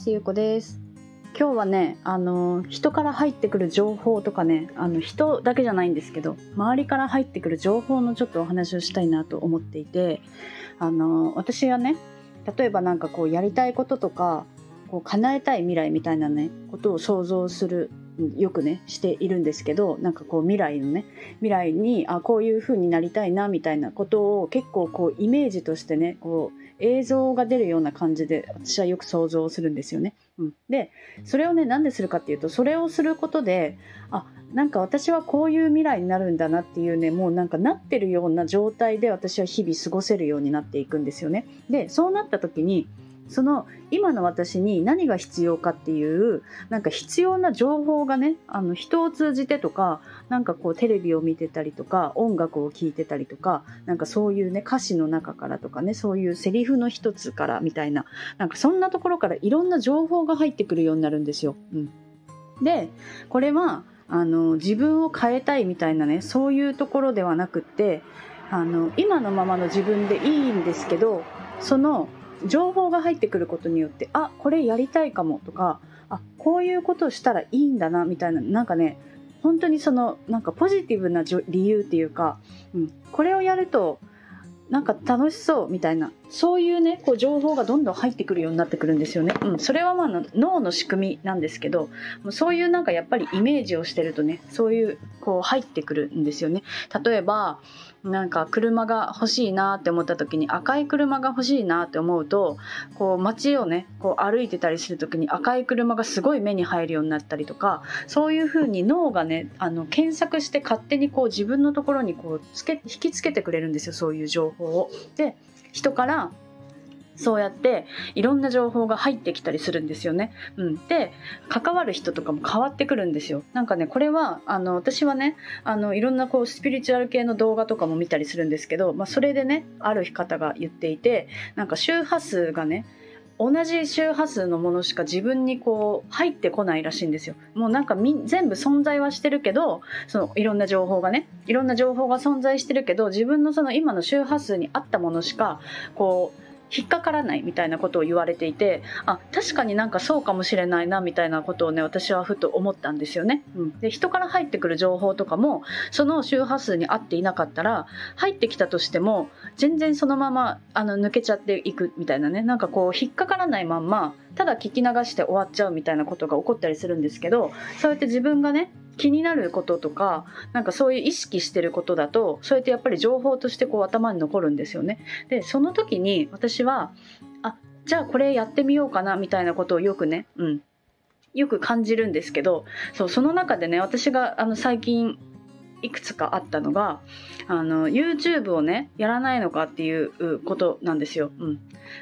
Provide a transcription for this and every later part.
ますゆうこです。今日はねあの人から入ってくる情報とかねあの人だけじゃないんですけど周りから入ってくる情報のちょっとお話をしたいなと思っていてあの私はね例えば何かこうやりたいこととかこう叶えたい未来みたいなねことを想像するよくねしているんですけどなんかこう未来のね未来にあこういう風になりたいなみたいなことを結構こうイメージとしてねこう映像が出るような感じで私はよく想像するんですよね。うん、でそれをねなんでするかっていうとそれをすることであなんか私はこういう未来になるんだなっていうねもうなんかなってるような状態で私は日々過ごせるようになっていくんですよね。でそうなった時にその今の私に何が必要かっていうなんか必要な情報がねあの人を通じてとかなんかこうテレビを見てたりとか音楽を聴いてたりとかなんかそういうね歌詞の中からとかねそういうセリフの一つからみたいななんかそんなところからいろんな情報が入ってくるようになるんですよ。うん、でこれはあの自分を変えたいみたいなねそういうところではなくってあの今のままの自分でいいんですけどその情報が入ってくることによってあこれやりたいかもとかあこういうことをしたらいいんだなみたいななんかね本当にそのなんかポジティブな理由っていうか、うん、これをやるとなんか楽しそうみたいなそういうねこう情報がどんどん入ってくるようになってくるんですよね、うん、それはまあ脳の仕組みなんですけどそういうなんかやっぱりイメージをしてるとねそういうこう入ってくるんですよね。例えばなんか車が欲しいなって思った時に赤い車が欲しいなって思うとこう街をねこう歩いてたりする時に赤い車がすごい目に入るようになったりとかそういう風に脳がねあの検索して勝手にこう自分のところにこうつけ引きつけてくれるんですよそういう情報を。で人からそうやっていろんな情報が入ってきたりするんですよね。うん、で関わる人とかも変わってくるんですよ。なんかねこれはあの私はねあのいろんなこうスピリチュアル系の動画とかも見たりするんですけど、まあ、それでねある方が言っていてなんか周波数がね同じ周波数のものしか自分にこう入ってこないらしいんですよ。もうなんか全部存在はしてるけどそのいろんな情報がねいろんな情報が存在してるけど自分のその今の周波数に合ったものしかこう引っかからないみたいなことを言われていてあ確かになんかそうかもしれないなみたいなことをね私はふと思ったんですよね。うん、で人から入ってくる情報とかもその周波数に合っていなかったら入ってきたとしても全然そのままあの抜けちゃっていくみたいなねなんかこう引っかからないまんまただ聞き流して終わっちゃうみたいなことが起こったりするんですけどそうやって自分がね気になることとかなんかそういう意識してることだとそうやってやっぱり情報としてこう頭に残るんですよね。でその時に私はあじゃあこれやってみようかなみたいなことをよくね、うん、よく感じるんですけどそうその中でね私があの最近いくつかあったのがあの YouTube をねやらないのかっていうことなんですよ。うん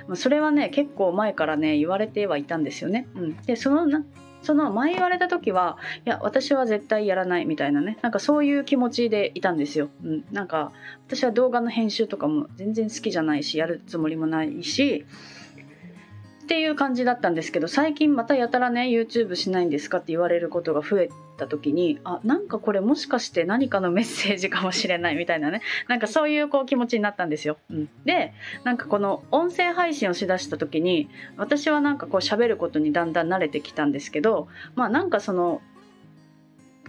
ま、それはね結構前からね言われてはいたんですよね。うん、でそのその前言われた時はいや私は絶対やらないみたいなね。なんかそういう気持ちでいたんですよ、うん、なんか私は動画の編集とかも全然好きじゃないしやるつもりもないしっていう感じだったんですけど最近またやたらね YouTube しないんですかって言われることが増えた時にあなんかこれもしかして何かのメッセージかもしれないみたいなねなんかそういうこう気持ちになったんですよ。うん、でなんかこの音声配信をしだした時に私はなんかこう喋ることにだんだん慣れてきたんですけどまあなんかその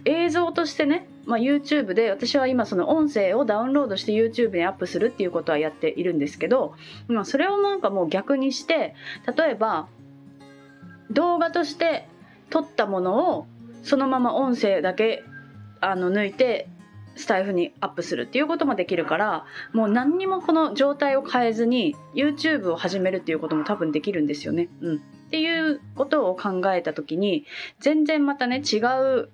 映像としてね、まあ、YouTube で私は今その音声をダウンロードして YouTube にアップするっていうことはやっているんですけど、まあ、それをなんかもう逆にして例えば動画として撮ったものをそのまま音声だけあの抜いてスタイフにアップするっていうこともできるからもう何にもこの状態を変えずに YouTube を始めるっていうことも多分できるんですよね。うん、っていうことを考えた時に全然またね違う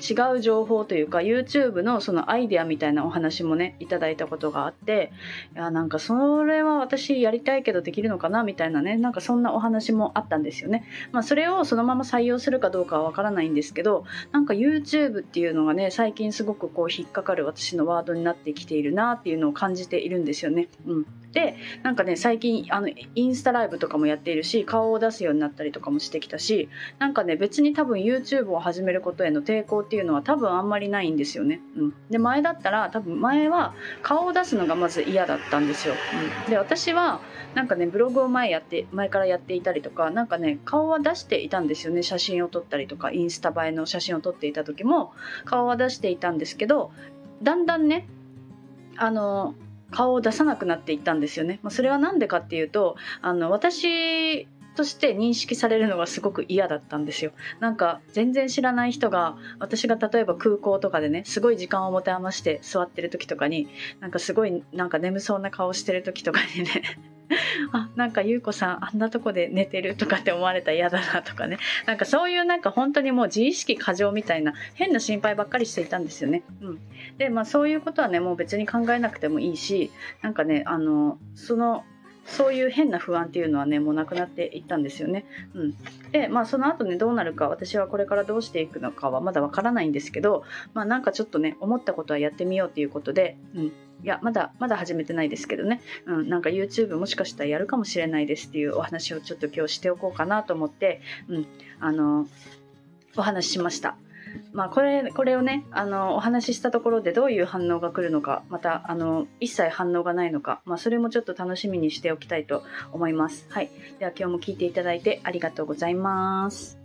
違う情報というか YouTube のそのアイデアみたいなお話もねいただいたことがあっていやなんかそれは私やりたいけどできるのかなみたいなねなんかそんなお話もあったんですよね。まあ、それをそのまま採用するかどうかはわからないんですけどなんか YouTube っていうのがね最近すごくこう引っかかる私のワードになってきているなっていうのを感じているんですよね。うんでなんかね最近あのインスタライブとかもやっているし顔を出すようになったりとかもしてきたしなんかね別に多分 YouTube を始めることへの抵抗っていうのは多分あんまりないんですよね。うん、で前だったら多分前は顔を出すのがまず嫌だったんですよ。うん、で私はなんかねブログを前やって前からやっていたりとかなんかね顔は出していたんですよね写真を撮ったりとかインスタ映えの写真を撮っていた時も顔は出していたんですけどだんだんねあの顔を出さなくなっていったんですよね。まあ、それは何でかっていうとあの私として認識されるのがすごく嫌だったんですよ。なんか全然知らない人が私が例えば空港とかでねすごい時間を持て余して座ってる時とかになんかすごいなんか眠そうな顔してる時とかにね あなんか優子さんあんなとこで寝てるとかって思われたら嫌だなとかねなんかそういうなんか本当にもう自意識過剰みたいな変な心配ばっかりしていたんですよね。うん、でまあそういうことはねもう別に考えなくてもいいしなんかねあのそのそういう変な不安っていうのはねもうなくなっていったんですよね。うん、でまあその後ねどうなるか私はこれからどうしていくのかはまだわからないんですけどまあなんかちょっとね思ったことはやってみようということで、うん、いやまだまだ始めてないですけどね、うん、なんか YouTube もしかしたらやるかもしれないですっていうお話をちょっと今日しておこうかなと思って、うん、あのお話ししました。まあ、これこれをねあのお話ししたところでどういう反応が来るのかまたあの一切反応がないのか、まあ、それもちょっと楽しみにしておきたいと思います。はい、では今日も聞いていただいてありがとうございます。